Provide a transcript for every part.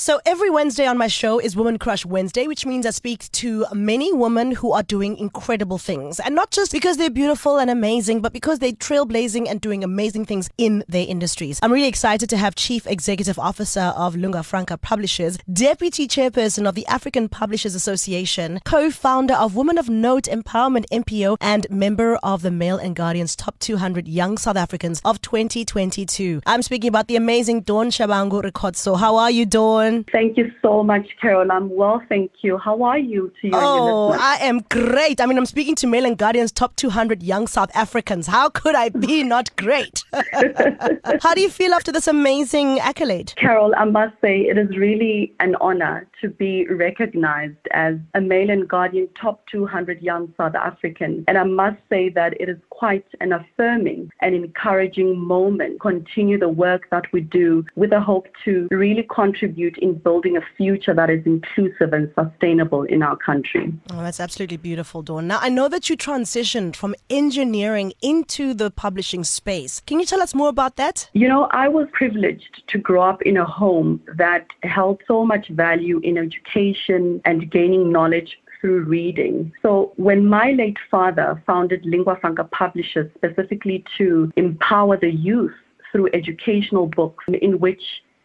So every Wednesday on my show is Woman Crush Wednesday, which means I speak to many women who are doing incredible things. And not just because they're beautiful and amazing, but because they're trailblazing and doing amazing things in their industries. I'm really excited to have Chief Executive Officer of Lingua Franca Publishers, Deputy Chairperson of the African Publishers Association, co-founder of Women of Note Empowerment NPO, and member of the Mail and Guardian's Top 200 Young South Africans of 2022. I'm speaking about the amazing Dawn Shabangu Rikhotso. How are you, Dawn? Thank you so much, Carol. I'm well, thank you. How are you to you Oh, I am great. I mean, I'm speaking to Mail and Guardian's top 200 young South Africans. How could I be not great? How do you feel after this amazing accolade? Carol, I must say it is really an honor to be recognized as a Mail and Guardian top 200 young South African. And I must say that it is quite an affirming and encouraging moment. Continue the work that we do with a hope to really contribute in building a future that is inclusive and sustainable in our country. Oh, that's absolutely beautiful, Dawn. Now, I know that you transitioned from engineering into the publishing space. Can you tell us more about that? You know, I was privileged to grow up in a home that held so much value in education and gaining knowledge through reading. So when my late father founded Lingua Franca Publishers specifically to empower the youth through educational books in which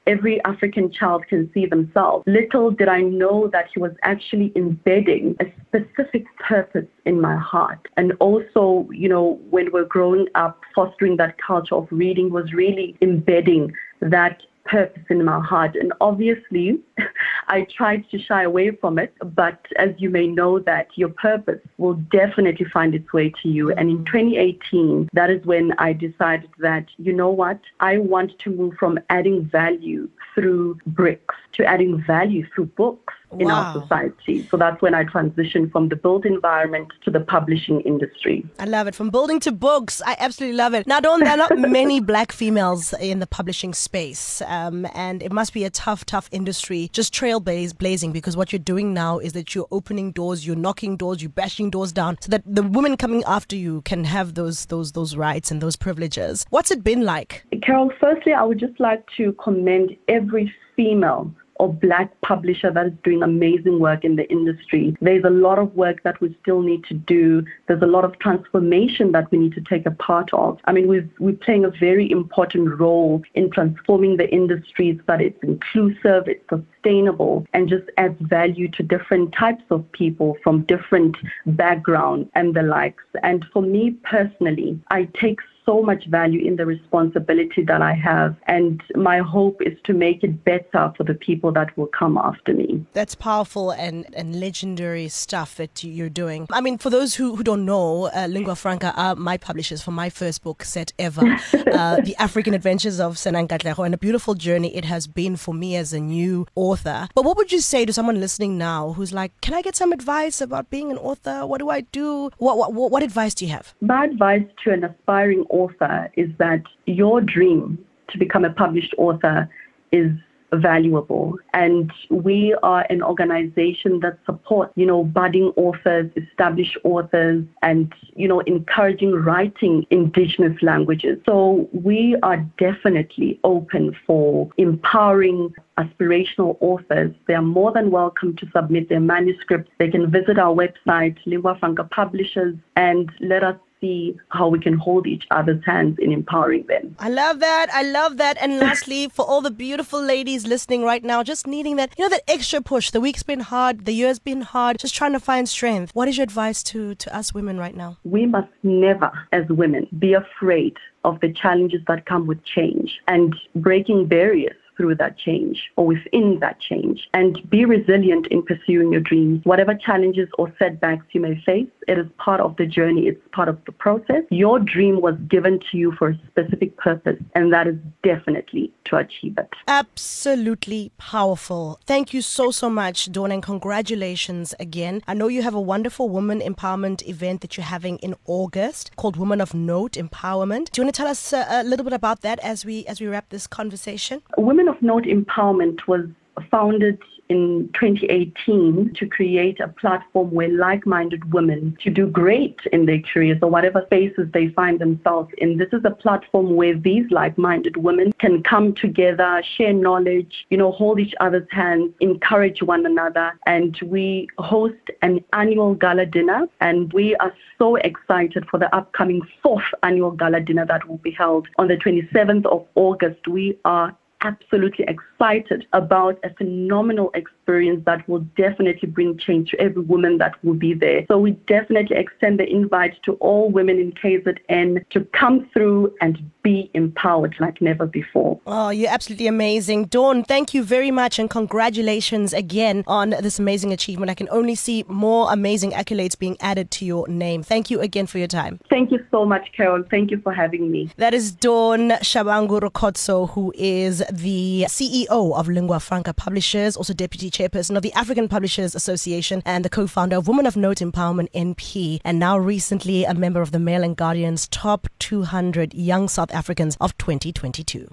every African child can see themselves. Little did I know that he was actually embedding a specific purpose in my heart. And also, you know, when we're growing up, fostering that culture of reading was really embedding that purpose in my heart. And obviously, I tried to shy away from it, but as you may know that your purpose will definitely find its way to you. And in 2018, that is when I decided that, you know what, I want to move from adding value through bricks to adding value through books in Wow. our society. So that's when I transitioned from the built environment to the publishing industry. I love it. From building to books, I absolutely love it. Now, Dawn, there are not many black females in the publishing space, um, and it must be a tough, tough industry. Just trailblaze blazing because what you're doing now is that you're opening doors, you're knocking doors, you're bashing doors down, so that the women coming after you can have those those those rights and those privileges. What's it been like? Carol, firstly, I would just like to commend every female or black publisher that is doing amazing work in the industry. There's a lot of work that we still need to do. There's a lot of transformation that we need to take a part of. I mean, we've, we're playing a very important role in transforming the industry so that it's inclusive, it's sustainable, and just adds value to different types of people from different backgrounds and the likes. And for me personally, I take so much value in the responsibility that I have. And my hope is to make it better for the people that will come after me. That's powerful and, and legendary stuff that you're doing. I mean, for those who, who don't know, uh, Lingua Franca are my publishers for my first book set ever, uh, The African Adventures of Senang Katlego, and a beautiful journey it has been for me as a new author. But what would you say to someone listening now who's like, can I get some advice about being an author? What do I do? What, what, what, what advice do you have? My advice to an aspiring author is that your dream to become a published author is valuable. And we are an organization that supports you know budding authors established authors and you know encouraging writing indigenous languages. So we are definitely open for empowering aspirational authors. They are more than welcome to submit their manuscripts. They can visit our website lingua franca publishers and let us see how we can hold each other's hands in empowering them I love that. I love that. And lastly, for all the beautiful ladies listening right now, just needing that, you know, that extra push. The week's been hard, the year's been hard, just trying to find strength. What is your advice to, to us women right now? we must never, as women, be afraid of the challenges that come with change and breaking barriers through that change or within that change and be resilient in pursuing your dreams. Whatever challenges or setbacks you may face, it is part of the journey, it's part of the process. Your dream was given to you for a specific purpose, and that is definitely to achieve it. Absolutely powerful. Thank you so, so much, Dawn, and congratulations again. I know you have a wonderful woman empowerment event that you're having in August called Women of Note Empowerment. Do you want to tell us uh, a little bit about that as we as we wrap this conversation? Women of Note Empowerment was founded in 2018 to create a platform where like-minded women to do great in their careers or whatever spaces they find themselves in. This is a platform where these like-minded women can come together, share knowledge, you know, hold each other's hands, encourage one another. And we host an annual gala dinner and we are so excited for the upcoming fourth annual gala dinner that will be held on the 27th of August. We are absolutely excited about a phenomenal experience that will definitely bring change to every woman that will be there. So we definitely extend the invite to all women in KZN to come through and be empowered like never before. Oh, you're absolutely amazing. Dawn, thank you very much and congratulations again on this amazing achievement. I can only see more amazing accolades being added to your name. Thank you again for your time. Thank you so much, Carol. Thank you for having me. That is Dawn Shabangu Rikhotso, who is the CEO of Lingua Franca Publishers, also deputy chairperson of the African Publishers Association, and the co founder of Women of Note Empowerment NP, and now recently a member of the Mail and Guardian's top 200 young South Africans of 2022.